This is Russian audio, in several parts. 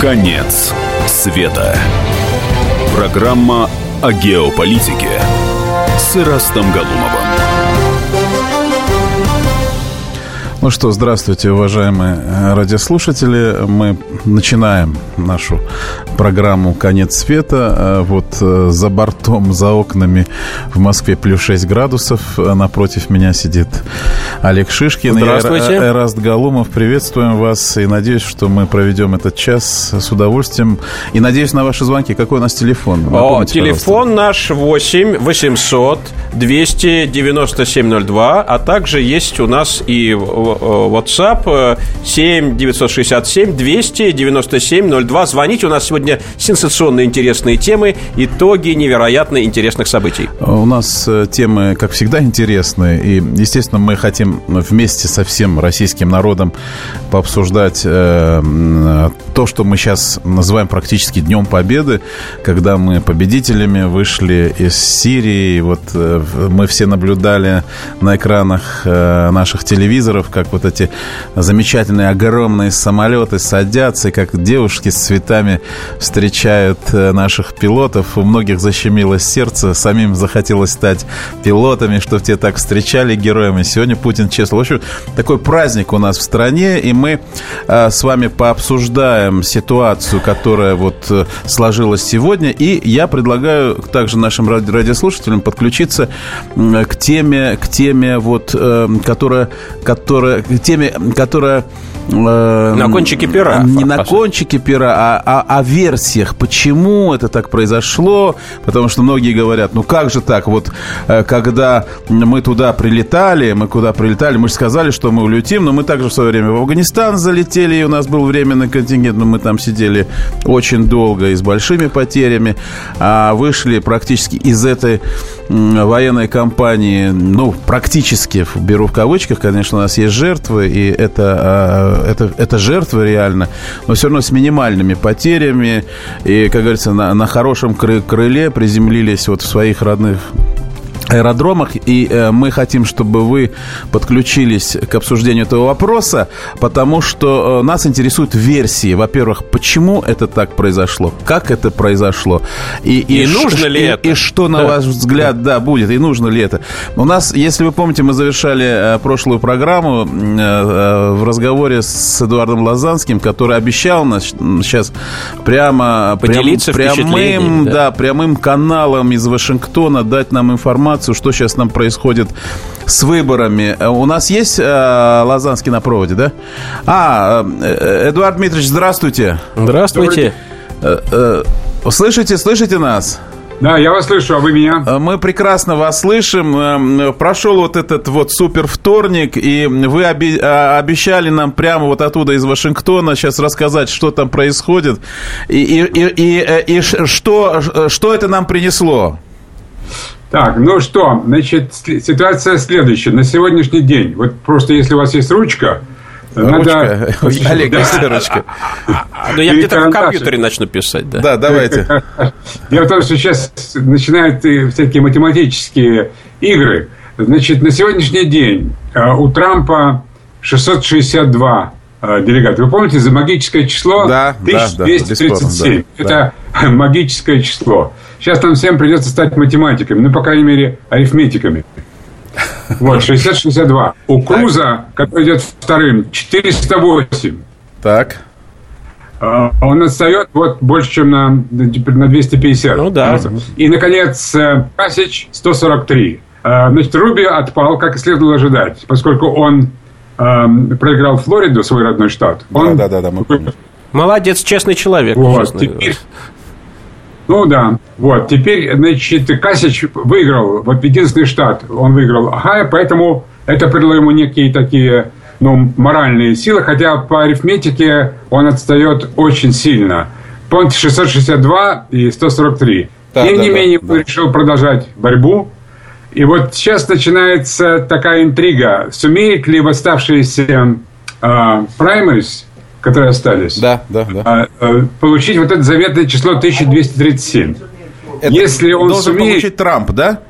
Конец света. Программа о геополитике с Ирастом Галумовым. Ну что, здравствуйте, уважаемые э, радиослушатели. Мы начинаем нашу программу «Конец света». Э, вот э, за бортом, за окнами в Москве плюс 6 градусов. Напротив меня сидит Олег Шишкин. Здравствуйте. Я Эраст Галумов. Приветствуем вас и надеюсь, что мы проведем этот час с удовольствием. И надеюсь на ваши звонки. Какой у нас телефон? Напомните, О, телефон пожалуйста. наш 8 800 297 02, а также есть у нас и WhatsApp 7 967 297 02. Звоните, у нас сегодня сенсационные интересные темы, итоги невероятно интересных событий. У нас э, темы, как всегда, интересные. И, естественно, мы хотим вместе со всем российским народом пообсуждать э, то, что мы сейчас называем практически Днем Победы, когда мы победителями вышли из Сирии. Вот э, мы все наблюдали на экранах э, наших телевизоров, как вот эти замечательные огромные самолеты садятся, и как девушки с цветами встречают э, наших пилотов. У многих защемило сердце, самим захотелось стать пилотами, что те так встречали героями. Сегодня Путин честно. В общем, такой праздник у нас в стране, и мы э, с вами пообсуждаем ситуацию, которая вот э, сложилась сегодня. И я предлагаю также нашим радиослушателям подключиться к теме, к теме вот, которая, которая, теме, которая Э, на кончике пера. Не на кончике пера, а, а о версиях, почему это так произошло. Потому что многие говорят, ну как же так, вот э, когда мы туда прилетали, мы куда прилетали, мы же сказали, что мы улетим, но мы также в свое время в Афганистан залетели, и у нас был временный контингент, но мы там сидели очень долго и с большими потерями, а вышли практически из этой военной кампании, ну, практически, беру в кавычках, конечно, у нас есть жертвы, и это а, это, это жертвы реально, но все равно с минимальными потерями. И, как говорится, на, на хорошем крыле приземлились вот в своих родных аэродромах, и э, мы хотим, чтобы вы подключились к обсуждению этого вопроса, потому что э, нас интересуют версии. Во-первых, почему это так произошло, как это произошло, и, и, и нужно ли и, это, и что, на да. ваш взгляд, да. да, будет, и нужно ли это. У нас, если вы помните, мы завершали э, прошлую программу э, э, в разговоре с Эдуардом Лазанским, который обещал нас сейчас прямо поделиться прям, прямым, да. да, прямым каналом из Вашингтона дать нам информацию информацию, что сейчас там происходит с выборами. Э, у нас есть э, Лазанский на проводе, да? А, э, Эдуард Дмитриевич, здравствуйте. Здравствуйте. Э, э, слышите, слышите нас? Да, я вас слышу, а вы меня? Э, мы прекрасно вас слышим. Прошел вот этот вот супер вторник, и вы а, обещали нам прямо вот оттуда из Вашингтона сейчас рассказать, что там происходит, и, и, и, и, и что, что это нам принесло. Так, ну что, значит, ситуация следующая. На сегодняшний день, вот просто если у вас есть ручка, Ручка. Надо... Олег, да. есть ручка. Ну, я где-то в компьютере начну писать, да. Да, давайте. Дело в том, что сейчас начинают всякие математические игры. Значит, на сегодняшний день э, у Трампа 662 э, делегата. Вы помните за магическое число? Да, 1237. Да, да, Это да. магическое число. Сейчас нам всем придется стать математиками, ну, по крайней мере, арифметиками. Вот, 60-62. У Круза, который идет вторым, 408. Так. А, он отстает вот больше, чем на, на 250. Ну да. И, наконец, Пасич 143. А, значит, Руби отпал, как и следовало ожидать, поскольку он проиграл Флориду, свой родной штат. Он... Да, да, да, да. Мы... Молодец, честный человек. Вот, теперь, ну да, вот. Теперь, значит, Касич выиграл, вот единственный штат, он выиграл Ахая, поэтому это придало ему некие такие, ну, моральные силы, хотя по арифметике он отстает очень сильно. Понт 662 и 143. Да, Тем да, не да, менее, да. решил продолжать борьбу. И вот сейчас начинается такая интрига. Сумеет ли восставшиеся э, праймерис которые остались. Да, да, да. А, а, получить вот это заветное число 1237. Это Если он должен сумеет... получить Трамп, да?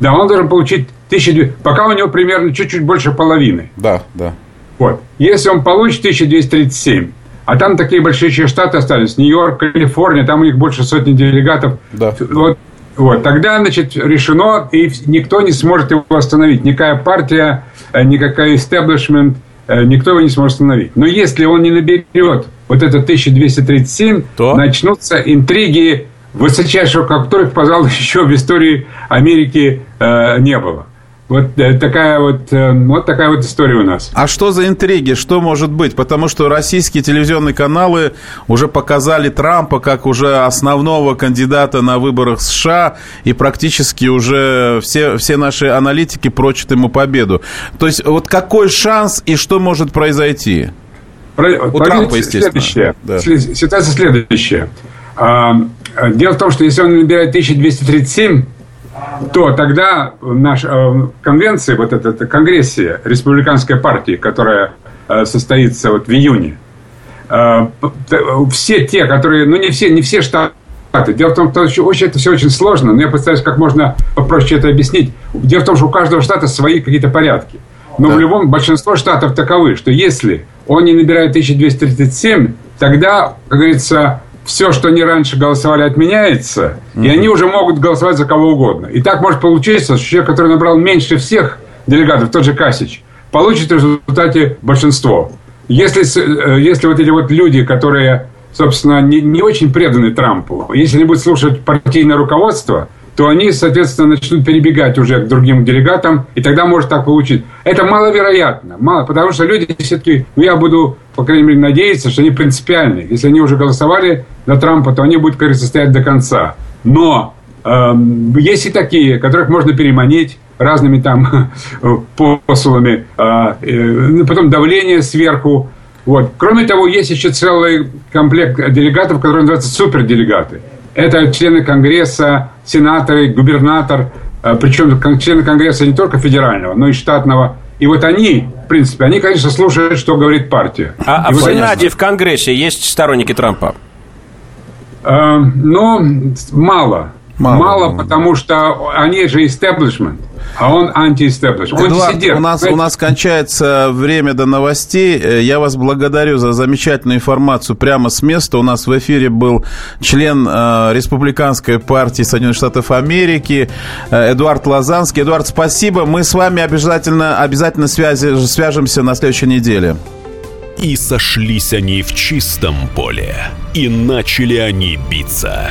Да, он должен получить 1200, пока у него примерно чуть-чуть больше половины. Да, да. Вот. Если он получит 1237, а там такие большие штаты остались, Нью-Йорк, Калифорния, там у них больше сотни делегатов. Да. Вот, вот, тогда, значит, решено, и никто не сможет его остановить. Никакая партия, э, никакая истеблишмент, э, никто его не сможет остановить. Но если он не наберет вот это 1237, То? начнутся интриги высочайшего, которых, пожалуй, еще в истории Америки э, не было. Вот э, такая вот, э, вот такая вот история у нас. А что за интриги? Что может быть? Потому что российские телевизионные каналы уже показали Трампа как уже основного кандидата на выборах США, и практически уже все, все наши аналитики прочат ему победу. То есть вот какой шанс и что может произойти? Про- У Трампа, естественно. Следующее. Да. Ситуация следующая. А, а, Дело в том, что если он набирает 1237, то тогда наша э, конвенция, вот эта, эта конгрессия республиканской партии, которая э, состоится вот в июне, э, все те, которые, ну не все, не все штаты. Дело в том, что очень- это все очень сложно, но я постараюсь как можно попроще это объяснить. Дело в том, что у каждого штата свои какие-то порядки. Но Да. в любом большинство штатов таковы, что если он не набирает 1237, тогда, как говорится, все, что они раньше голосовали, отменяется, и они уже могут голосовать за кого угодно. И так может получиться, что человек, который набрал меньше всех делегатов, тот же Касич, получит в результате большинство. Если, э, если вот эти вот люди, которые, собственно, не, не очень преданы Трампу, если они будут слушать партийное руководство, то они, соответственно, начнут перебегать уже к другим делегатам, и тогда может так получить. Это маловероятно, мало, потому что люди все-таки, ну, я буду, по крайней мере, надеяться, что они принципиальны. Если они уже голосовали за Трампа, то они будут, говорится, стоять до конца. Но эм, есть и такие, которых можно переманить разными там посулами, а, э, ну, потом давление сверху. Вот. Кроме того, есть еще целый комплект делегатов, которые называются суперделегаты. Это члены Конгресса, сенаторы, губернатор, э, причем члены Конгресса не только федерального, но и штатного. И вот они, в принципе, они, конечно, слушают, что говорит партия. А, а в Сенате, в Конгрессе есть сторонники Трампа? Э, но мало. Мало, Мало, потому что они же истеблишмент, а он анти-истеблишмент. Он Эдуард, диссидент. у нас, у нас кончается время до новостей. Э, Я вас благодарю за замечательную информацию прямо с места. У нас в эфире был член э, Республиканской партии Соединенных Штатов Америки э, Эдуард Лазанский. Эдуард, спасибо. Мы с вами обязательно, обязательно связи, свяжемся на следующей неделе. И сошлись они в чистом поле, и начали они биться.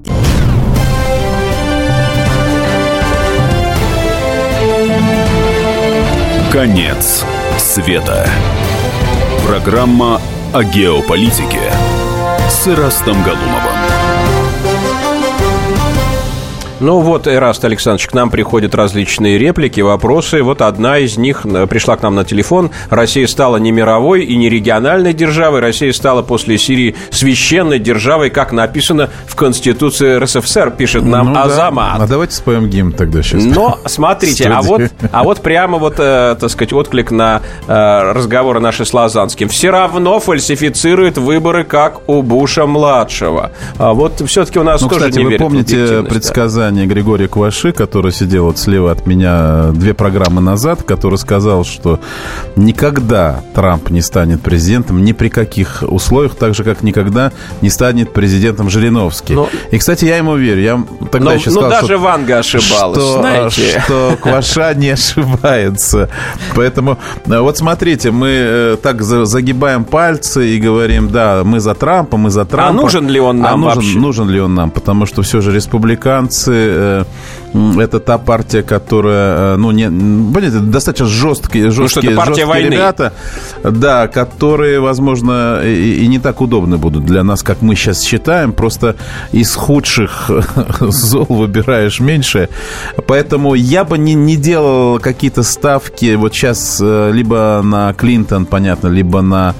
Конец света. Программа о геополитике с Ирастом Галумовым. Ну вот, Эраст Александрович, к нам приходят различные реплики, вопросы. Вот одна из них э, пришла к нам на телефон. Россия стала не мировой и не региональной державой. Россия стала после Сирии священной державой, как написано в Конституции РСФСР, пишет нам Ну да. Азамат. А давайте споем гимн тогда сейчас. Но смотрите, а вот, а вот прямо вот, э, так сказать, отклик на э, разговоры наши с Лазанским. Все равно фальсифицирует выборы, как у Буша младшего. А вот все-таки у нас Ну, тоже кстати, не вы помните объективность, предсказание Григория Кваши, который сидел вот слева от меня две программы назад, который сказал, что никогда Трамп не станет президентом ни при каких условиях, так же, как никогда не станет президентом Жириновский. Но- И, кстати, я ему верю. Я тогда Но, еще сказал, даже что Ванга ошибалась, что, знаете. что Кваша не ошибается. Поэтому э, вот смотрите, мы э, так за- загибаем пальцы и говорим, да, мы за Трампа, мы за Трампа. нужен ли он нам а нужен, вообще? нужен ли он нам? Потому что все же республиканцы демократы это та партия, которая, ну, не, понимаете, достаточно жесткие, жесткие, ну, жесткие войны. ребята, да, которые, возможно, и, и не так удобны будут для нас, как мы сейчас считаем. Просто из худших зол выбираешь меньше. Поэтому я бы не, не делал какие-то ставки вот сейчас э, либо на Клинтон, понятно, либо на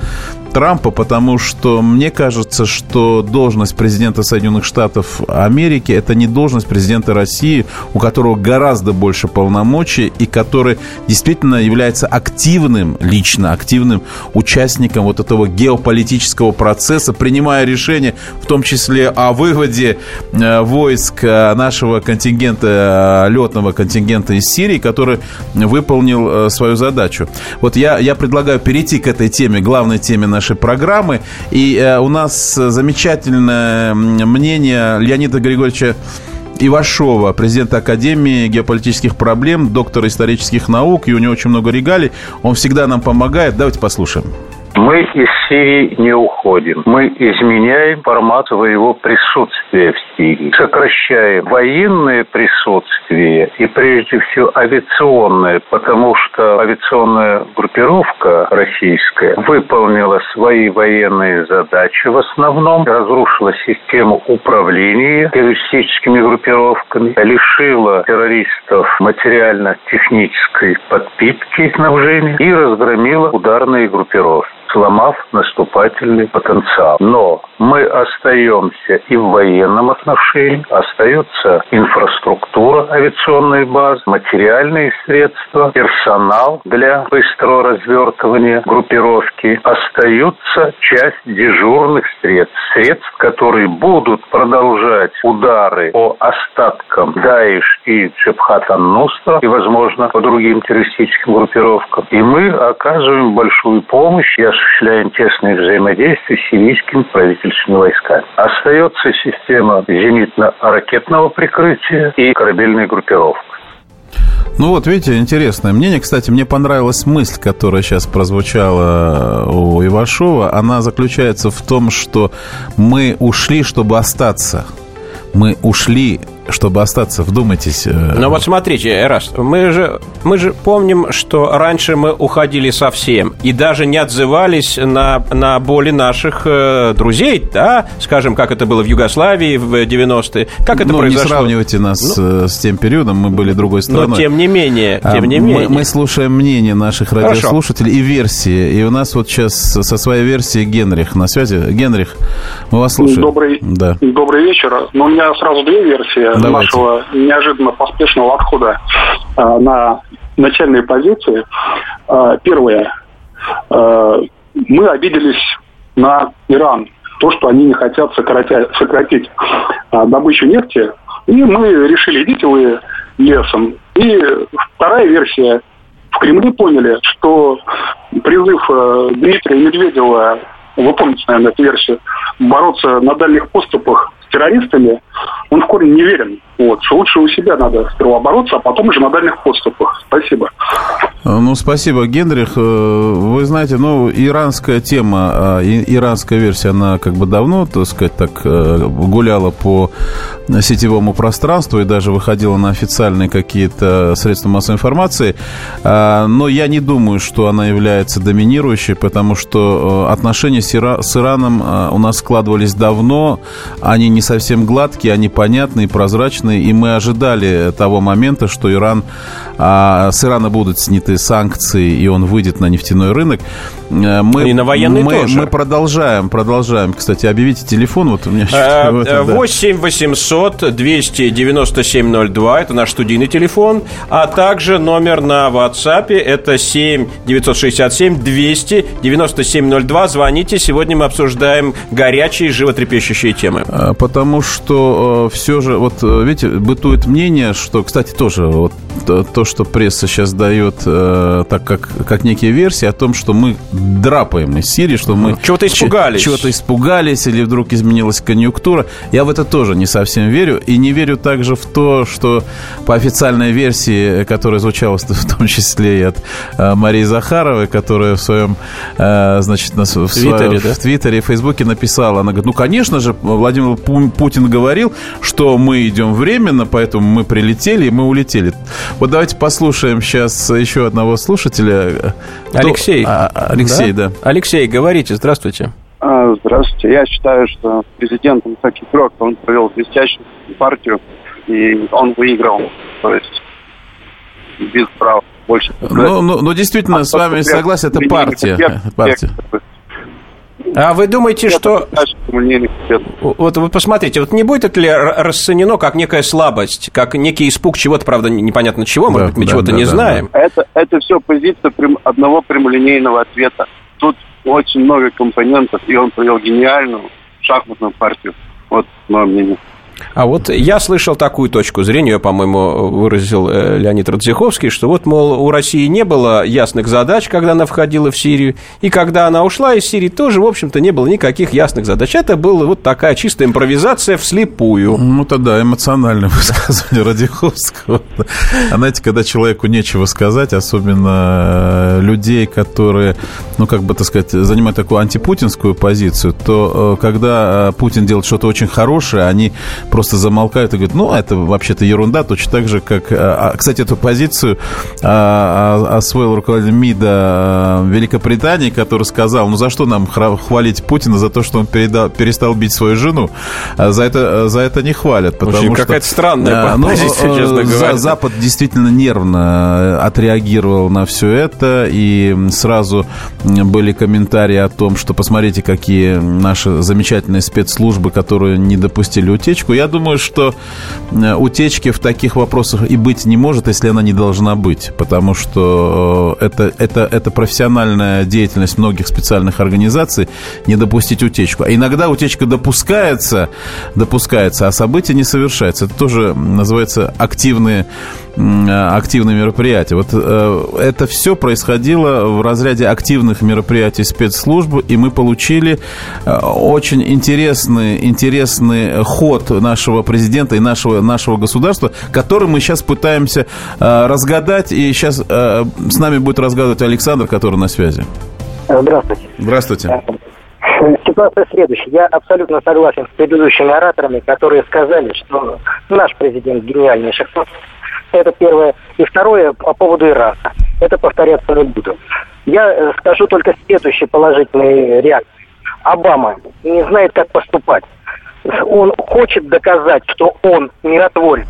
Трампа, потому что мне кажется, что должность президента Соединенных Штатов Америки это не должность президента России, у которого гораздо больше полномочий и который действительно является активным, лично активным участником вот этого геополитического процесса, принимая решения, в том числе о выводе э, войск э, нашего контингента, э, летного контингента из Сирии, который выполнил свою задачу. Вот я, я предлагаю перейти к этой теме, главной теме нашей нашей программы. И э, у нас замечательное мнение Леонида Григорьевича Ивашова, президента Академии геополитических проблем, доктора исторических наук, и у него очень много регалий. Он всегда нам помогает. Давайте послушаем. Мы из Сирии не уходим. Мы изменяем формат своего присутствия в Сирии. Сокращаем военное присутствие и прежде всего авиационное, потому что авиационная группировка российская выполнила свои военные задачи в основном, разрушила систему управления террористическими группировками, лишила террористов материально-технической подпитки и снабжения и разгромила ударные группировки сломав наступательный потенциал. Но мы остаемся и в военном отношении, остается инфраструктура авиационной базы, материальные средства, персонал для быстрого развертывания группировки. Остаются часть дежурных средств, средств, которые будут продолжать удары по остаткам Даиш и Джабхат нустра и, возможно, по другим террористическим группировкам. И мы оказываем большую помощь и осуществляем тесное взаимодействие с сирийскими правительственными войсками. Остается система зенитно-ракетного прикрытия и корабельная группировка. Ну вот, видите, интересное мнение. Кстати, мне понравилась мысль, которая сейчас прозвучала у Ивашова. Она заключается в том, что мы ушли, чтобы остаться. Мы ушли чтобы остаться, вдумайтесь. Э, ну вот смотрите, Эраст, мы же, мы же помним, что раньше мы уходили совсем и даже не отзывались на, на боли наших э, друзей, да, скажем, как это было в Югославии в 90-е, как это ну, произошло. не сравнивайте нас ну, с тем периодом, мы были другой страной. Но тем не менее, а, тем не мы, менее. Мы слушаем мнение наших радиослушателей Хорошо. и версии, и у нас вот сейчас со своей версией Генрих на связи. Генрих, мы вас слушаем. Добрый, да. добрый вечер. Но у меня сразу две версии. Давайте. нашего неожиданно поспешного отхода э, на начальные позиции. Э, первое. Э, мы обиделись на Иран. То, что они не хотят сократя, сократить э, добычу нефти. И мы решили, идите вы лесом. И вторая версия. В Кремле поняли, что призыв э, Дмитрия Медведева, вы помните, наверное, эту версию, бороться на дальних поступах террористами, он в корне не верен. Вот. Лучше у себя надо сперва бороться, а потом уже на дальних подступах. Спасибо. А, ну, спасибо, Генрих. Э, вы знаете, ну, иранская тема, а, иранская версия, она как бы давно, так сказать, так э, гуляла по сетевому пространству и даже выходила на официальные какие-то средства массовой информации. А, но я не думаю, что она является доминирующей, потому что э, отношения с, Ираном у нас складывались давно, они не совсем гладкие, они понятные, прозрачные, серьезный, и мы ожидали того момента, что Иран, а, с Ирана будут сняты санкции, и он выйдет на нефтяной рынок. Э, мы, и на военный мы, тоже. Мы продолжаем, продолжаем. Кстати, объявите телефон. Вот у меня 8 800 297 02, это наш студийный телефон, а также номер на WhatsApp, это 7 967 200 97 02. Звоните, сегодня мы обсуждаем горячие, животрепещущие темы. А, потому что э, все же, вот знаете, бытует мнение, что, кстати, тоже вот то, что пресса сейчас дает, э, так как, как некие версии о том, что мы драпаем из Сирии, что мы... Чего-то испугались. Чего-то испугались, или вдруг изменилась конъюнктура. Я в это тоже не совсем верю. И не верю также в то, что по официальной версии, которая звучала в том числе и от э, Марии Захаровой, которая в своем, э, значит, на, в, Твиттере, своем, да? в Твиттере и Фейсбуке написала, она говорит, ну, конечно же, Владимир Путин говорил, что мы идем в временно, поэтому мы прилетели, и мы улетели. Вот давайте послушаем сейчас еще одного слушателя. Алексей. А, Алексей, да? да. Алексей, говорите, здравствуйте. А, здравствуйте. Я считаю, что президент, он как игрок, он провел блестящую партию, и он выиграл. То есть без прав больше. Ну, ну, ну действительно, а с вами согласен, это партия. партия. А вы думаете, что... Вот вы посмотрите, вот не будет это ли расценено как некая слабость, как некий испуг чего-то, правда, непонятно чего, может быть, мы да, чего-то да, не да, знаем? Это, это все позиция одного прямолинейного ответа. Тут очень много компонентов, и он провел гениальную шахматную партию. Вот мое мнение. А вот я слышал такую точку зрения, по-моему, выразил э, Леонид Радзиховский, что вот, мол, у России не было ясных задач, когда она входила в Сирию, и когда она ушла из Сирии, тоже, в общем-то, не было никаких ясных задач. Это была вот такая чистая импровизация вслепую. Ну, тогда эмоциональное высказывание Радзиховского. А знаете, когда человеку нечего сказать, особенно э, людей, которые, ну, как бы, так сказать, занимают такую антипутинскую позицию, то э, когда Путин делает что-то очень хорошее, они просто замолкают и говорят, ну, это вообще-то ерунда, точно так же, как... А, а, кстати, эту позицию а, освоил руководитель МИДа Великобритании, который сказал, ну, за что нам хвалить Путина? За то, что он передал, перестал бить свою жену? За это, за это не хвалят, потому Очень что... какая-то странная ну, позиция, ну, честно говоря. Запад действительно нервно отреагировал на все это, и сразу были комментарии о том, что посмотрите, какие наши замечательные спецслужбы, которые не допустили утечку. Я думаю, что э, утечки в таких вопросах и быть не может, если она не должна быть, потому что э, это, это, это профессиональная деятельность многих специальных организаций не допустить утечку. А иногда утечка допускается, допускается, а событие не совершается. Это тоже называется активные активные мероприятия. Вот э, это все происходило в разряде активных мероприятий спецслужб, и мы получили э, очень интересный, интересный ход нашего президента и нашего, нашего государства, который мы сейчас пытаемся э, разгадать. И сейчас с нами будет разгадывать Александр, который на связи. Здравствуйте. Здравствуйте. Ситуация следующая. Я абсолютно согласен с предыдущими ораторами, которые сказали, что наш президент гениальный шахтер это первое. И второе по поводу Ирака. Это повторяться не буду. Я э, скажу только следующие положительные реакции. Обама не знает, как поступать. Он хочет доказать, что он миротворец.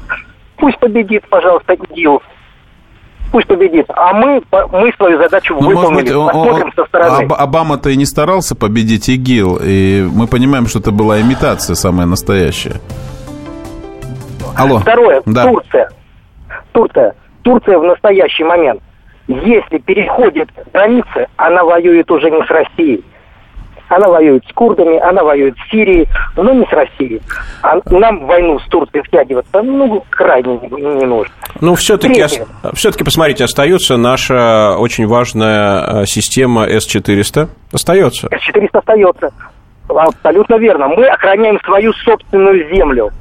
Пусть победит, пожалуйста, ИГИЛ. Пусть победит. А мы, мы свою задачу ну, выполнили. Быть, Посмотрим он, со стороны. Обама-то и не старался победить ИГИЛ. И мы понимаем, что это была имитация самая настоящая. Алло. Второе. Да. Турция. Турция, Турция в настоящий момент, если переходит границы, она воюет уже не с Россией. Она воюет с курдами, она воюет с Сирией, но не с Россией. А нам войну с Турцией втягиваться, ну, крайне не, нужно. Ну, все-таки, все-таки, посмотрите, остается наша очень важная э, система С-400. Остается. С-400 остается. Абсолютно верно. Мы охраняем свою собственную землю.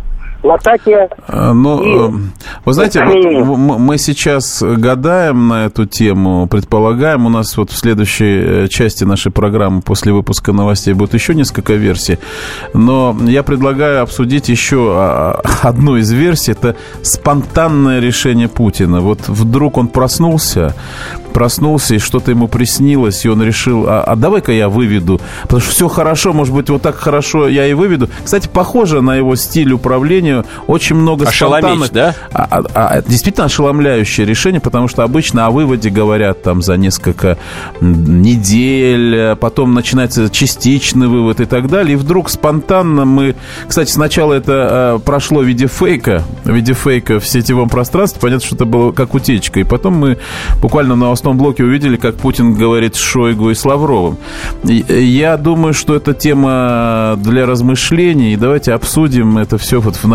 Латакия. А, ну, и... Э, вы знаете, вот мы сейчас гадаем на эту тему, предполагаем, у нас вот в следующей э, части нашей программы после выпуска новостей будет еще несколько версий, но я предлагаю обсудить еще а, одну из версий, это спонтанное решение Путина. Вот вдруг он проснулся, проснулся, и что-то ему приснилось, и он решил, а, а давай-ка я выведу, потому что все хорошо, может быть, вот так хорошо я и выведу. Кстати, похоже на его стиль управления, очень много спонтанных... да? А, а, а, действительно ошеломляющее решение, потому что обычно о выводе говорят там за несколько недель, потом начинается частичный вывод и так далее, и вдруг спонтанно мы... Кстати, сначала это э, прошло в виде фейка, в виде фейка в сетевом пространстве, понятно, что это было как утечка, и потом мы буквально на новостном блоке увидели, как Путин говорит с Шойгу и с Лавровым. Я думаю, что это тема для размышлений. И давайте обсудим это все вот в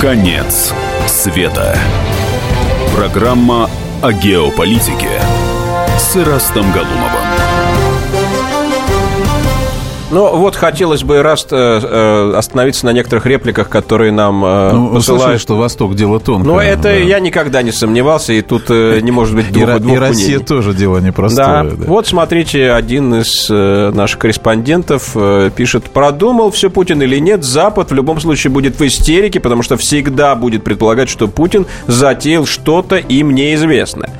Конец света. Программа о геополитике с Ирастом Галумовым. Ну, вот хотелось бы раз э, э, остановиться на некоторых репликах, которые нам э, Ну, посылают. слышали, что Восток дело тонкое. Ну, это Да. я никогда не сомневался, и тут э, не может быть И, двух, Ро- двух и Россия мнений. тоже дело Да. непростое. да. вот смотрите, один из э, наших корреспондентов э, пишет, продумал все Путин или нет, Запад в любом случае будет в истерике, потому что всегда будет предполагать, что Путин затеял что-то им неизвестное.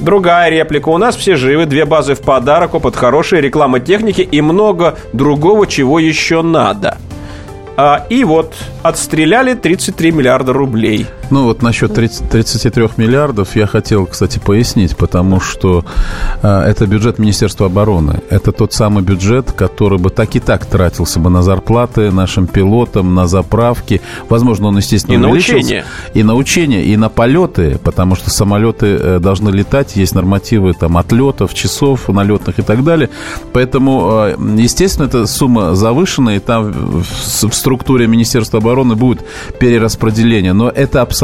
Другая реплика. У нас все живы, две базы в подарок, опыт хороший, реклама техники и много другого, чего еще надо. А, и вот отстреляли 33 миллиарда рублей. Ну вот насчет 30 33 миллиардов я хотел, кстати, пояснить, потому что э, это бюджет Министерства обороны. Это тот самый бюджет, который бы так и так тратился бы на зарплаты нашим пилотам, на заправки. Возможно, он, естественно, И на учения. И на учения, и на полеты, потому что самолеты э, должны летать, есть нормативы там отлетов, часов налетных и так далее. Поэтому, э, естественно, эта сумма завышена, и там в, в структуре Министерства обороны будет перераспределение. Но это абсолютно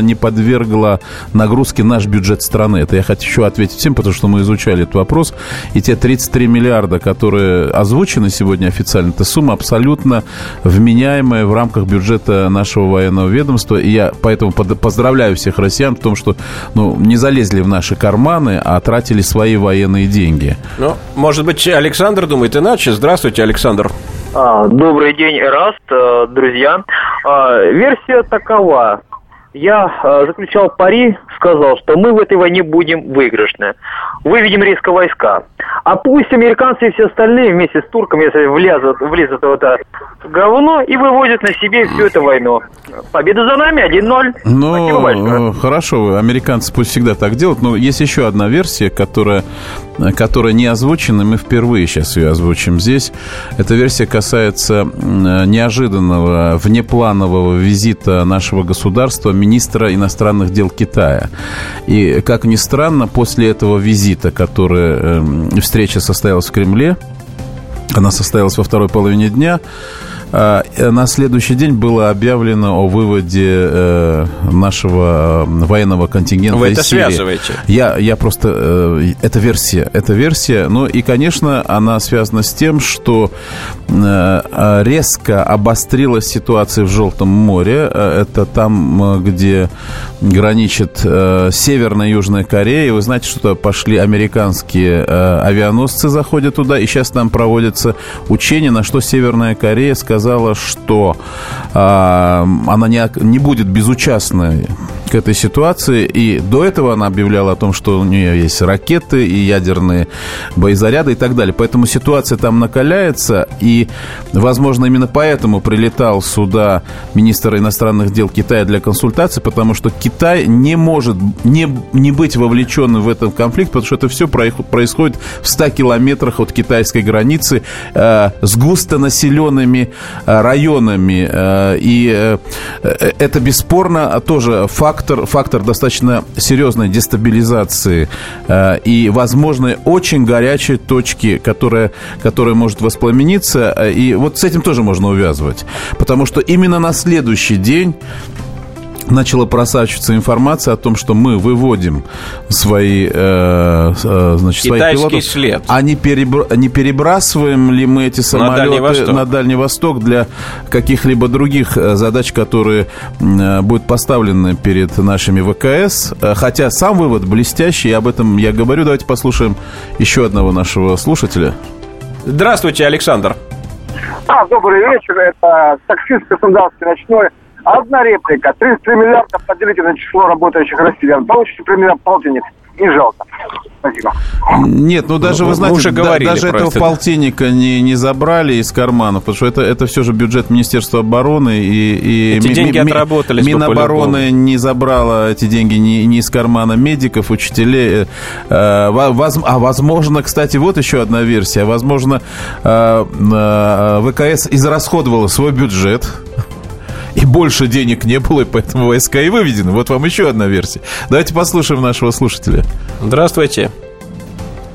не подвергло нагрузке наш бюджет страны. Это я хочу ответить всем, потому что мы изучали этот вопрос. И те 33 миллиарда, которые озвучены сегодня официально, это сумма абсолютно вменяемая в рамках бюджета нашего военного ведомства. И я поэтому поздравляю всех россиян в том, что ну, не залезли в наши карманы, а тратили свои военные деньги. Ну, может быть, Александр думает иначе. Здравствуйте, Александр. А, Добрый день, Эраст, э, друзья. А, Версия такова. Я э, заключал пари, сказал, что мы в этой войне будем выигрышны. Выведем резко войска. А пусть американцы и все остальные вместе с турками, если влезут, влезут в это говно и выводят на себе всю эту войну. Победа за нами 1-0. Спасибо большое. Ну, хорошо, американцы пусть всегда так делают, но есть еще одна версия, которая, которая не озвучена, мы впервые сейчас ее озвучим здесь. Эта версия касается э, неожиданного, внепланового визита нашего государства министра иностранных дел Китая. И, как ни странно, после этого визита, который, эм, встреча состоялась в Кремле, она состоялась во второй половине дня. А, э, На следующий день было объявлено о выводе э, нашего военного контингента Вы из это Сирии. связываете? Я, я просто... э, Это версия. Это версия. Ну и, конечно, она связана с тем, что э, резко обострилась ситуация в Желтом море. Это там, где граничит Северная и Южная Корея. И вы знаете, что пошли американские авианосцы, заходят туда. И сейчас там проводятся учения, на что Северная Корея сказала, что э, она не, не будет безучастной к этой ситуации. И до этого она объявляла о том, что у нее есть ракеты и ядерные боезаряды и так далее. Поэтому ситуация там накаляется. И, возможно, именно поэтому прилетал сюда министр иностранных дел Китая для консультаций, потому что Китай не может не, не быть вовлеченным в этот конфликт, потому что это все происходит в 100 километрах от китайской границы э, с густонаселенными э, районами. Э, и э, это бесспорно тоже фактор, фактор достаточно серьезной дестабилизации э, и возможной очень горячей точки, которая, которая может воспламениться. Э, И вот с этим тоже можно увязывать. Потому что именно на следующий день начала просачиваться информация о том, что мы выводим свои, э, э, значит, своих Китайский пилотов. след. А не, перебр- не перебрасываем ли мы эти самолеты Дальний Восток. на Дальний Восток для каких-либо других э, задач, которые э, будут поставлены перед нашими ВКС? Э, Хотя сам вывод блестящий, и об этом я говорю. Давайте послушаем еще одного нашего слушателя. Здравствуйте, Александр. А, добрый вечер. Это таксист Краснодарский ночной. Одна реплика. 33 миллиарда поделите на число работающих россиян. Получите примерно полтинник. Не жалко. Спасибо. Нет, ну даже, Ну, вы знаете, уже да- говорили даже про этого это. полтинника не, не забрали из карманов, потому что это, это все же бюджет Министерства обороны. И, и Эти ми- деньги ми- отработались бы Минобороны не забрала эти деньги ни, ни из кармана медиков, учителей. Э, во- воз- а возможно, кстати, вот еще одна версия. Возможно, э, э, ВКС израсходовала свой бюджет, и больше денег не было, и поэтому войска и выведены. Вот вам еще одна версия. Давайте послушаем нашего слушателя. Здравствуйте.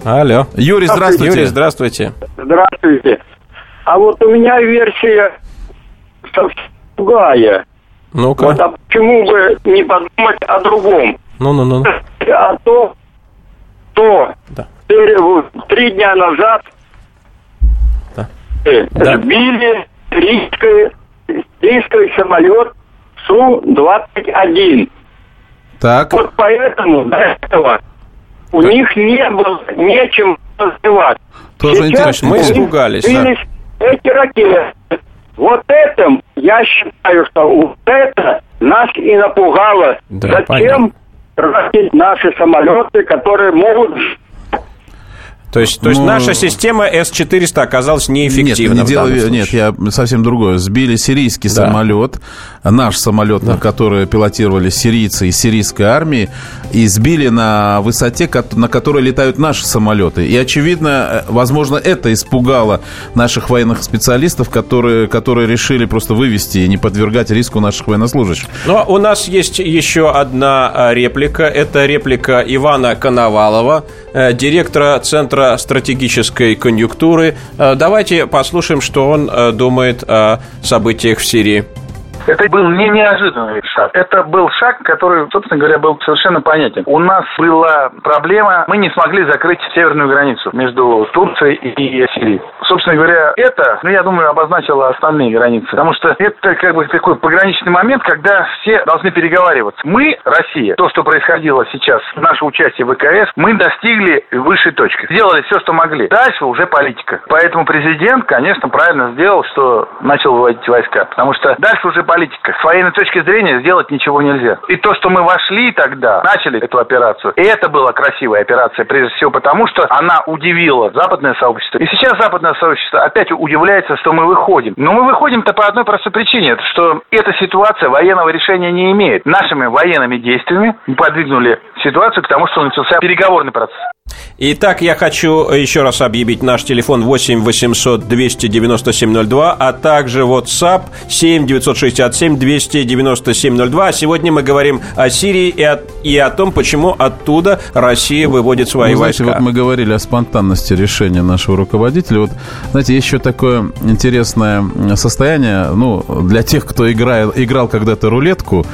Алло. Юрий, здравствуйте. Юрий, здравствуйте. Здравствуйте. А вот у меня версия совсем другая. ну -ка. Вот, а почему бы не подумать о другом? Ну-ну-ну. А то, то да. три дня назад да. сбили сирийский, сирийский самолет Су-21. Так. Вот поэтому до этого у так. них не было нечем развивать. Тоже интересно. Мы испугались. Да. Эти ракеты. Вот это, я считаю, что вот это нас и напугало. Да, Зачем тратить наши самолеты, которые могут то есть, то есть ну, наша система С-400 оказалась неэффективной. Нет, не дело, нет, я совсем другое. Сбили сирийский да. самолет, наш самолет, да. на который пилотировали сирийцы из сирийской армии, и сбили на высоте, на которой летают наши самолеты. И, очевидно, возможно, это испугало наших военных специалистов, которые, которые решили просто вывести и не подвергать риску наших военнослужащих. Но у нас есть еще одна а, реплика. Это реплика Ивана Коновалова, э, директора Центра Центра стратегической конъюнктуры. Э, давайте послушаем, что он э, думает о событиях в Сирии. Это был не неожиданный шаг. Это был шаг, который, собственно говоря, был совершенно понятен. У нас была проблема, мы не смогли закрыть северную границу между Турцией и Сирией. Собственно говоря, это, ну, я думаю, обозначило остальные границы. Потому что это как бы такой пограничный момент, когда все должны переговариваться. Мы, Россия, то, что происходило сейчас, наше участие в ВКС, мы достигли высшей точки. Сделали все, что могли. Дальше уже политика. Поэтому президент, конечно, правильно сделал, что начал выводить войска. Потому что дальше уже политика. С военной точки зрения сделать ничего нельзя. И то, что мы вошли тогда, начали эту операцию, и это была красивая операция, прежде всего потому, что она удивила западное сообщество. И сейчас западное сообщество опять удивляется, что мы выходим. Но мы выходим-то по одной простой причине, что эта ситуация военного решения не имеет. Нашими военными действиями мы подвигнули ситуацию к тому, что начался переговорный процесс. Итак, я хочу еще раз объявить наш телефон 8 800 297 02, а также WhatsApp 7 967 297 02. А сегодня мы говорим о Сирии и о, и о том, почему оттуда Россия выводит свои Вы знаете, войска. вот мы говорили о спонтанности решения нашего руководителя. Вот, знаете, еще такое интересное состояние, ну, для тех, кто играл, играл когда-то рулетку,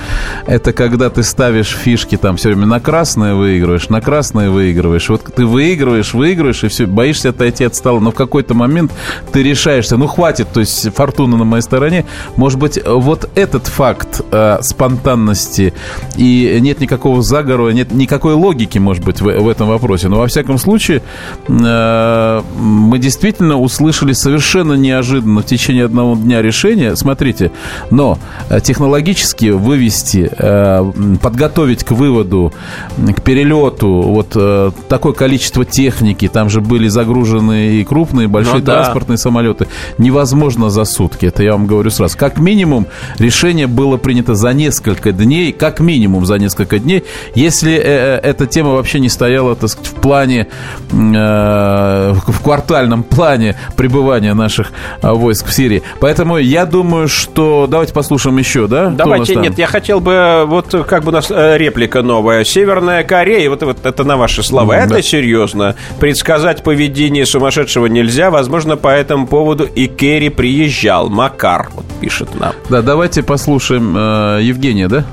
это когда ты ставишь фишки там все время на красное выигрываешь, на красное выигрываешь. Вот ты выигрываешь, выигрываешь, и все, боишься отойти от стола. Но в какой-то момент ты решаешься, ну, хватит, то есть фортуна на моей стороне. Может быть, вот этот факт э, спонтанности и нет никакого заговора, нет никакой логики, может быть, в, в этом вопросе. Но, во всяком случае, э, мы действительно услышали совершенно неожиданно в течение одного дня решение. Смотрите, но э, технологически вывести, э, подготовить к выводу, к перелету вот э, такой количество техники, там же были загружены и крупные, большие ну, транспортные да. самолеты. Невозможно за сутки, это я вам говорю сразу. Как минимум, решение было принято за несколько дней, как минимум за несколько дней, если э, э эта тема вообще не стояла, так сказать, в плане, э, в квартальном плане пребывания наших э, войск в Сирии. Поэтому я думаю, что... Давайте послушаем еще, да? Давайте, нет, я хотел бы, вот как бы у нас э, реплика новая. Северная Корея, вот, вот это на ваши слова, mm, это да серьезно. Предсказать поведение сумасшедшего нельзя. Возможно, по этому поводу и Керри приезжал. Макар вот пишет нам. Да, давайте послушаем э, Евгения, да?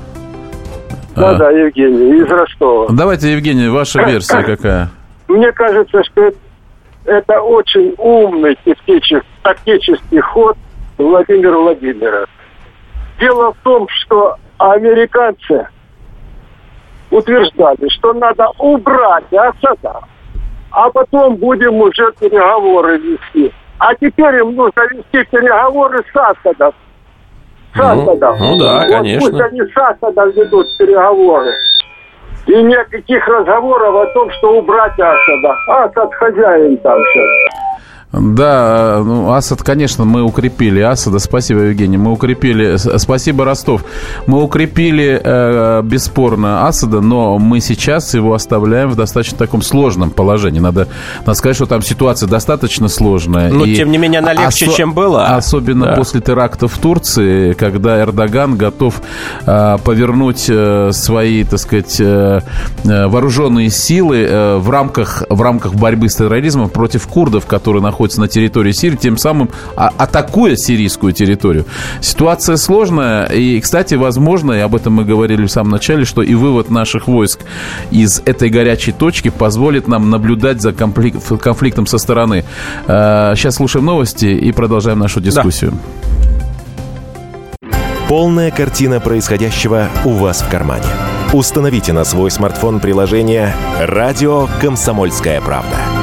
Да, а. да, Евгений, из Ростова. Давайте, Евгений, ваша версия какая? Мне кажется, что это очень умный тактический, тактический ход Владимира Владимировича. Дело в том, что американцы утверждали, что надо убрать Асада, а потом будем уже переговоры вести. А теперь им нужно вести переговоры с Асадом. С Асадом. Ну, ну да, вот конечно. Пусть они с Асадом ведут переговоры. И никаких разговоров о том, что убрать Асада. Асад хозяин там сейчас. Да, ну, Асад, конечно, мы укрепили Асада. Спасибо, Евгений. Мы укрепили... Спасибо, Ростов. Мы укрепили, э, бесспорно, Асада, но мы сейчас его оставляем в достаточно таком сложном положении. Надо, надо сказать, что там ситуация достаточно сложная. Но, и тем не менее, она легче, осо- чем была. Особенно да. после теракта в Турции, когда Эрдоган готов э, повернуть э, свои, так сказать, э, э вооруженные силы э, в, рамках, в рамках борьбы с терроризмом против курдов, которые находятся находится на территории Сирии, тем самым а, атакуя сирийскую территорию. Ситуация сложная, и, кстати, возможно, и об этом мы говорили в самом начале, что и вывод наших войск из этой горячей точки позволит нам наблюдать за конфликтом со стороны. Сейчас слушаем новости и продолжаем нашу дискуссию. Да. Полная картина происходящего у вас в кармане. Установите на свой смартфон приложение «Радио Комсомольская правда».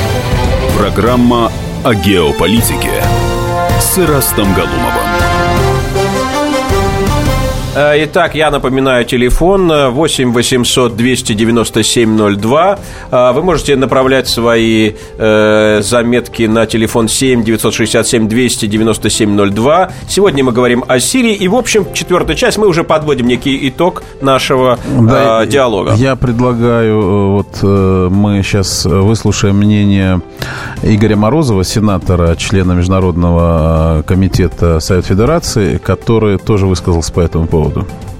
Программа о геополитике с Ирастом Галумовым. Э, итак, я напоминаю, телефон 8 800 297 02. Вы можете направлять свои э, заметки на телефон 7 967 297 02. Сегодня мы говорим о Сирии. И, в общем, четвертая часть мы уже подводим некий итог нашего да, э, диалога. Я предлагаю, вот мы сейчас выслушаем мнение Игоря Морозова, сенатора, члена Международного комитета Совет Федерации, который тоже высказался по этому поводу поводу?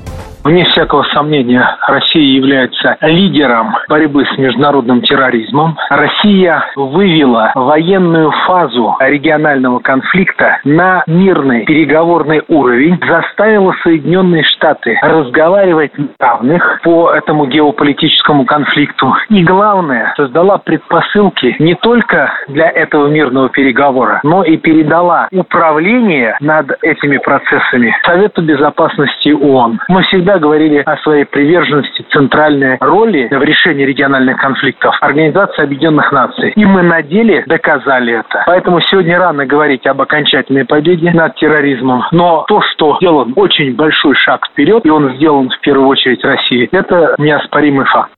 Вне всякого сомнения, Россия является лидером борьбы с международным терроризмом. Россия вывела военную фазу регионального конфликта на мирный переговорный уровень, заставила Соединенные Штаты разговаривать на равных по этому геополитическому конфликту. И главное, создала предпосылки не только для этого мирного переговора, но и передала управление над этими процессами Совету Безопасности ООН. Мы всегда всегда говорили о своей приверженности центральной роли в решении региональных конфликтов Организации Объединенных Наций. И мы на деле доказали это. Поэтому сегодня рано говорить об окончательной победе над терроризмом. Но то, что сделан очень большой шаг вперед, и он сделан в первую очередь России, это неоспоримый факт.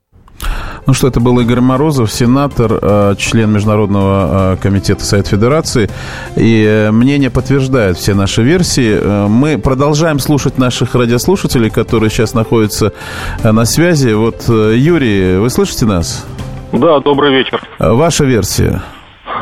Ну что, это был Игорь Морозов, сенатор, э, член Международного э, комитета Совет Федерации. И э, мнение подтверждает все наши версии. Мы продолжаем слушать наших радиослушателей, которые сейчас находятся на связи. Вот, Юрий, вы слышите нас? Да, добрый вечер. Ваша версия?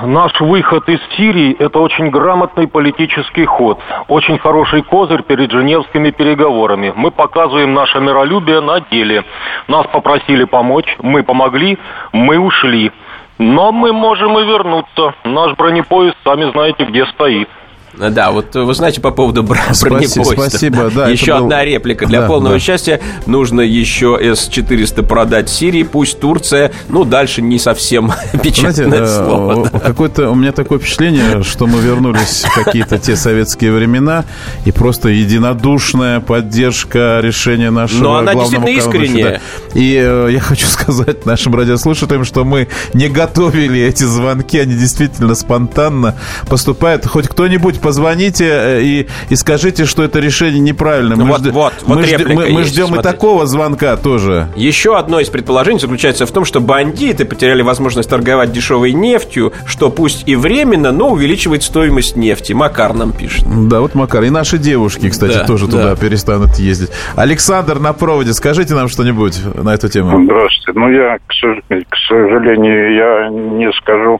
Наш выход из Сирии – это очень грамотный политический ход, очень хороший козырь перед женевскими переговорами. Мы показываем наше миролюбие на деле. Нас попросили помочь, мы помогли, мы ушли. Но мы можем и вернуться. Наш бронепоезд, сами знаете, где стоит. Да, вот вы знаете по поводу бронепоезда. Спасибо, да. Еще одна был... реплика. Для да, полного да. счастья нужно еще С-400 продать Сирии. Пусть Турция, ну, дальше не совсем печатное знаете, э, слово. Да. Какое-то, у меня такое впечатление, что мы вернулись в какие-то те советские времена, и просто единодушная поддержка решения нашего Но она действительно искренняя. И э, я хочу сказать нашим радиослушателям, что мы не готовили эти звонки, они действительно спонтанно поступают. Хоть кто-нибудь позвоните э, и, и скажите, что это решение неправильное. Мы, вот, жд... вот, вот мы, жд... мы, мы ждем смотрите. и такого звонка тоже. Еще одно из предположений заключается в том, что бандиты потеряли возможность торговать дешевой нефтью, что пусть и временно, но увеличивает стоимость нефти. Макар нам пишет. Да, вот Макар. И наши девушки, кстати, да, тоже да. туда перестанут ездить. Александр на проводе, скажите нам что-нибудь на эту тему. Здравствуйте. Ну, я, к сожалению, я не скажу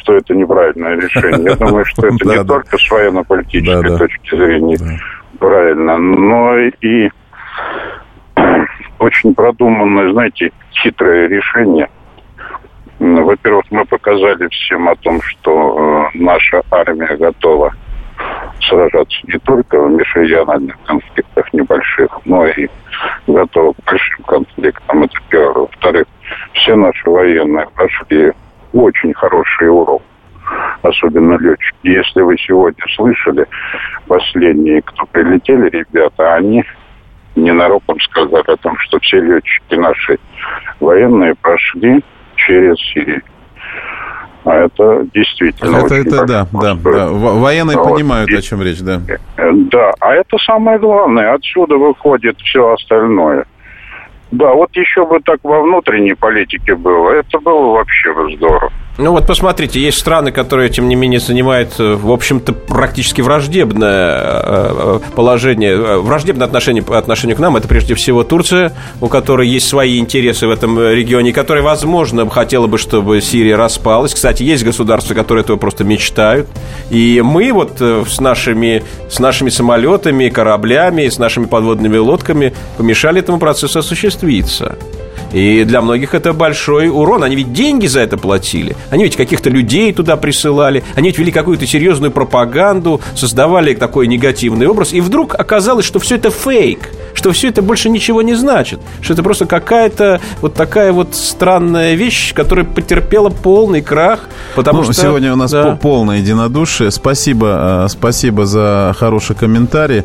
что это неправильное решение. Я думаю, что это не только с военно-политической точки зрения правильно, но и очень продуманное, знаете, хитрое решение. Во-первых, мы показали всем о том, что э, наша армия готова сражаться не только в межрегиональных конфликтах небольших, но и готова к большим конфликтам. Это первое. Во-вторых, все наши военные прошли очень хороший урок особенно летчики. Если вы сегодня слышали, последние, кто прилетели, ребята, они ненароком сказали о том, что все летчики наши военные прошли через Сирию. А это действительно Это, это да, да, да. Военные вот. понимают, о чем речь, да. Да, а это самое главное. Отсюда выходит все остальное. Да, вот еще бы так во внутренней политике было, это было вообще бы здорово. Ну вот посмотрите, есть страны, которые, тем не менее, занимают, э, в общем-то, практически враждебное э, э, положение, враждебное отношение по отношению к нам. Это прежде всего Турция, у которой есть свои интересы в этом регионе, которая, возможно, хотела бы, чтобы Сирия распалась. Кстати, есть государства, которые этого просто мечтают. И мы вот с нашими, с нашими самолетами, кораблями, с нашими подводными лодками помешали этому процессу осуществиться осуществиться. И для многих это большой урон. Они ведь деньги за это платили. Они ведь каких-то людей туда присылали. Они ведь вели какую-то серьезную пропаганду, создавали такой негативный образ. И вдруг оказалось, что все это фейк что все это больше ничего не значит, что это просто какая-то вот такая вот странная вещь, которая потерпела полный крах, потому ну, что... Сегодня у нас да. полное единодушие. Спасибо, э, спасибо за хороший комментарий.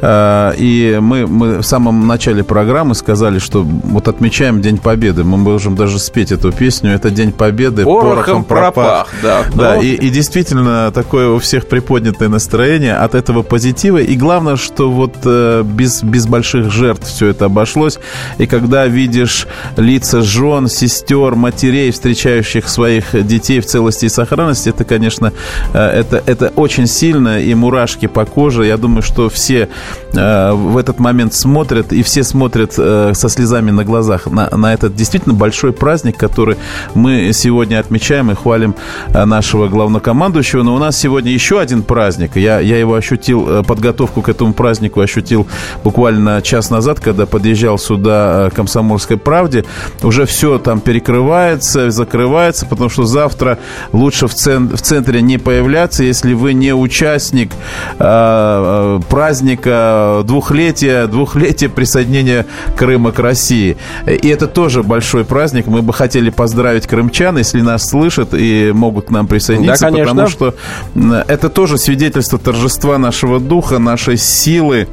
Э, и мы, мы в самом начале программы сказали, что вот отмечаем День Победы. Мы можем даже спеть эту песню. Это День Победы. Порохом, порохом пропах. пропах. Да, да и, и действительно такое у всех приподнятое настроение от этого позитива. И главное, что вот э, без, без больших больших жертв все это обошлось. И когда видишь лица жен, сестер, матерей, встречающих своих детей в целости и сохранности, это, конечно, э, это, это очень сильно, и мурашки по коже. Я думаю, что все э, в этот момент смотрят, и все смотрят э, со слезами на глазах на, на этот действительно большой праздник, который мы сегодня отмечаем и хвалим нашего главнокомандующего. Но у нас сегодня еще один праздник. Я, я его ощутил, подготовку к этому празднику ощутил буквально час назад, когда подъезжал сюда э, «Комсомольской правде», уже все там перекрывается, закрывается, потому что завтра лучше в, цен, в центре не появляться, если вы не участник э, э праздника двухлетия, двухлетия присоединения Крыма к России. И это тоже большой праздник. Мы бы хотели поздравить крымчан, если нас слышат и могут к нам присоединиться, да, потому что это тоже свидетельство торжества нашего духа, нашей силы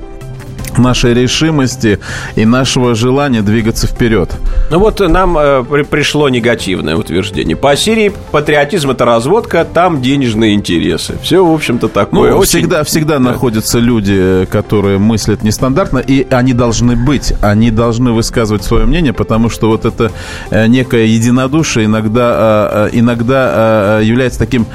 нашей решимости и нашего желания двигаться вперед. Ну вот нам э, пришло негативное утверждение. По Сирии патриотизм это разводка, там денежные интересы. Все, в общем-то, такое. Ну, Очень... всегда, всегда да. находятся люди, которые мыслят нестандартно, и они должны быть, они должны высказывать свое мнение, потому что вот это э, некое единодушие иногда, э, э, иногда является таким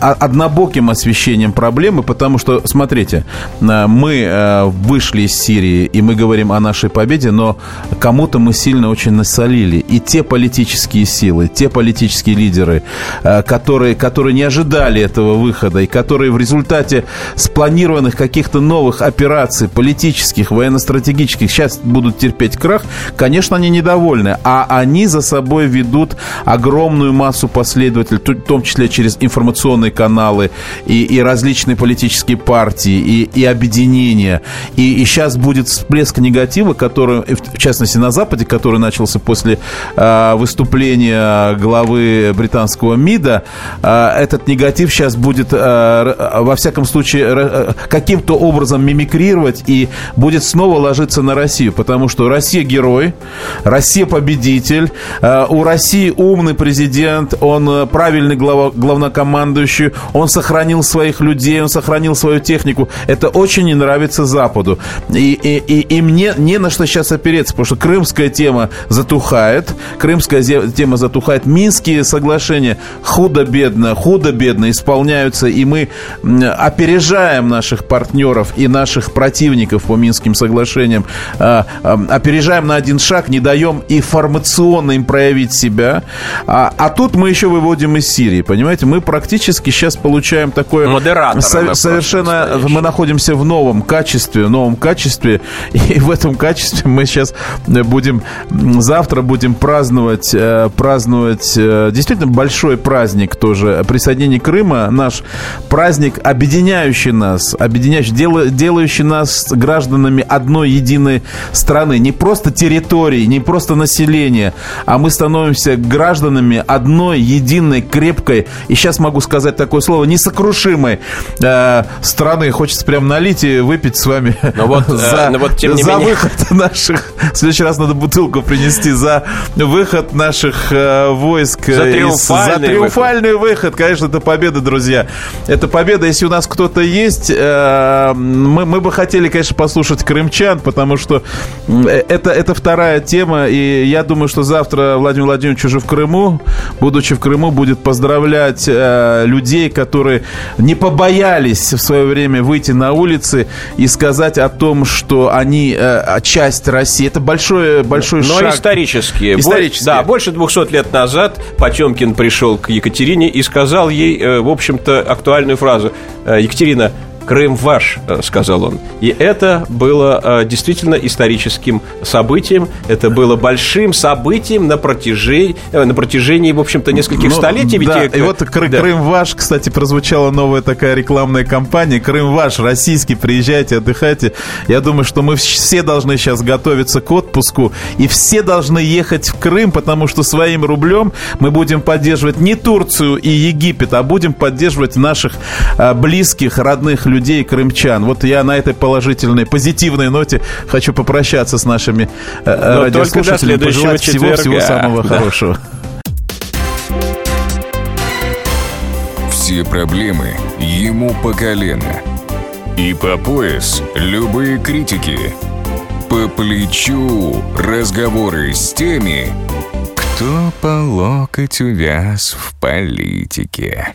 однобоким освещением проблемы, потому что, смотрите, мы вышли из Сирии, и мы говорим о нашей победе, но кому-то мы сильно очень насолили. И те политические силы, те политические лидеры, э, которые, которые не ожидали этого выхода, и которые в результате спланированных каких-то новых операций, политических, военно-стратегических, сейчас будут терпеть крах, конечно, они недовольны. А они за собой ведут огромную массу последователей, в том числе через информационные каналы и, и различные политические партии, и, и объединения. И, и сейчас будет всплеск негатива, который, в частности, на Западе, который начался после э, выступления главы британского МИДа. Э, этот негатив сейчас будет, э, во всяком случае, э, каким-то образом мимикрировать и будет снова ложиться на Россию, потому что Россия герой, Россия победитель, э, у России умный президент, он правильный глава, главнокомандующий, он сохранил своих людей, он сохранил свою технику. Это очень не нравится Западу году. И, и, и, и мне не на что сейчас опереться, потому что крымская тема затухает. Крымская тема затухает. Минские соглашения худо-бедно, худо-бедно исполняются. И мы опережаем наших партнеров и наших противников по Минским соглашениям. А, а, опережаем на один шаг, не даем информационно им проявить себя. А, а тут мы еще выводим из Сирии, понимаете? Мы практически сейчас получаем такое... Модератор. Со- совершенно... Мы находимся в новом качестве, новом качестве. И в этом качестве мы сейчас будем завтра будем праздновать, э, праздновать э, действительно большой праздник тоже. Присоединение Крыма, наш праздник, объединяющий нас, объединяющий, делающий нас гражданами одной единой страны. Не просто территории, не просто населения, а мы становимся гражданами одной единой, крепкой, и сейчас могу сказать такое слово, несокрушимой э, страны. Хочется прям налить и выпить с вами но вот, за, но вот тем не за менее... выход наших... В следующий раз надо бутылку принести за выход наших э, войск. За триумфальный, за триумфальный выход. выход. Конечно, это победа, друзья. Это победа, если у нас кто-то есть. Э, мы, мы бы хотели, конечно, послушать крымчан, потому что это, это вторая тема. И я думаю, что завтра Владимир Владимирович уже в Крыму, будучи в Крыму, будет поздравлять э, людей, которые не побоялись в свое время выйти на улицы и сказать о том, что они э, часть России. Это большой, большой Но шаг. Но исторически. Исторически. Да, больше 200 лет назад Потемкин пришел к Екатерине и сказал ей, э, в общем-то, актуальную фразу. «Э, Екатерина, Крым ваш, э, сказал он. И это было э, действительно историческим событием. Это было большим событием на протяжении, э, на протяжении в общем-то, нескольких ну, столетий. Да, ведь... и вот Кры- да. Крым ваш, кстати, прозвучала новая такая рекламная кампания. Крым ваш, российский, приезжайте, отдыхайте. Я думаю, что мы все должны сейчас готовиться к отпуску, и все должны ехать в Крым, потому что своим рублем мы будем поддерживать не Турцию и Египет, а будем поддерживать наших близких, родных людей людей, крымчан. Вот я на этой положительной, позитивной ноте хочу попрощаться с нашими э, Но радиослушателями, пожелать всего-всего самого да. хорошего. Все проблемы ему по колено. И по пояс любые критики. По плечу разговоры с теми, кто по локоть увяз в политике.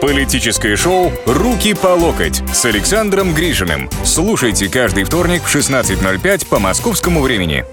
Политическое шоу «Руки по локоть» с Александром Грижиным. Слушайте каждый вторник в 16.05 по московскому времени.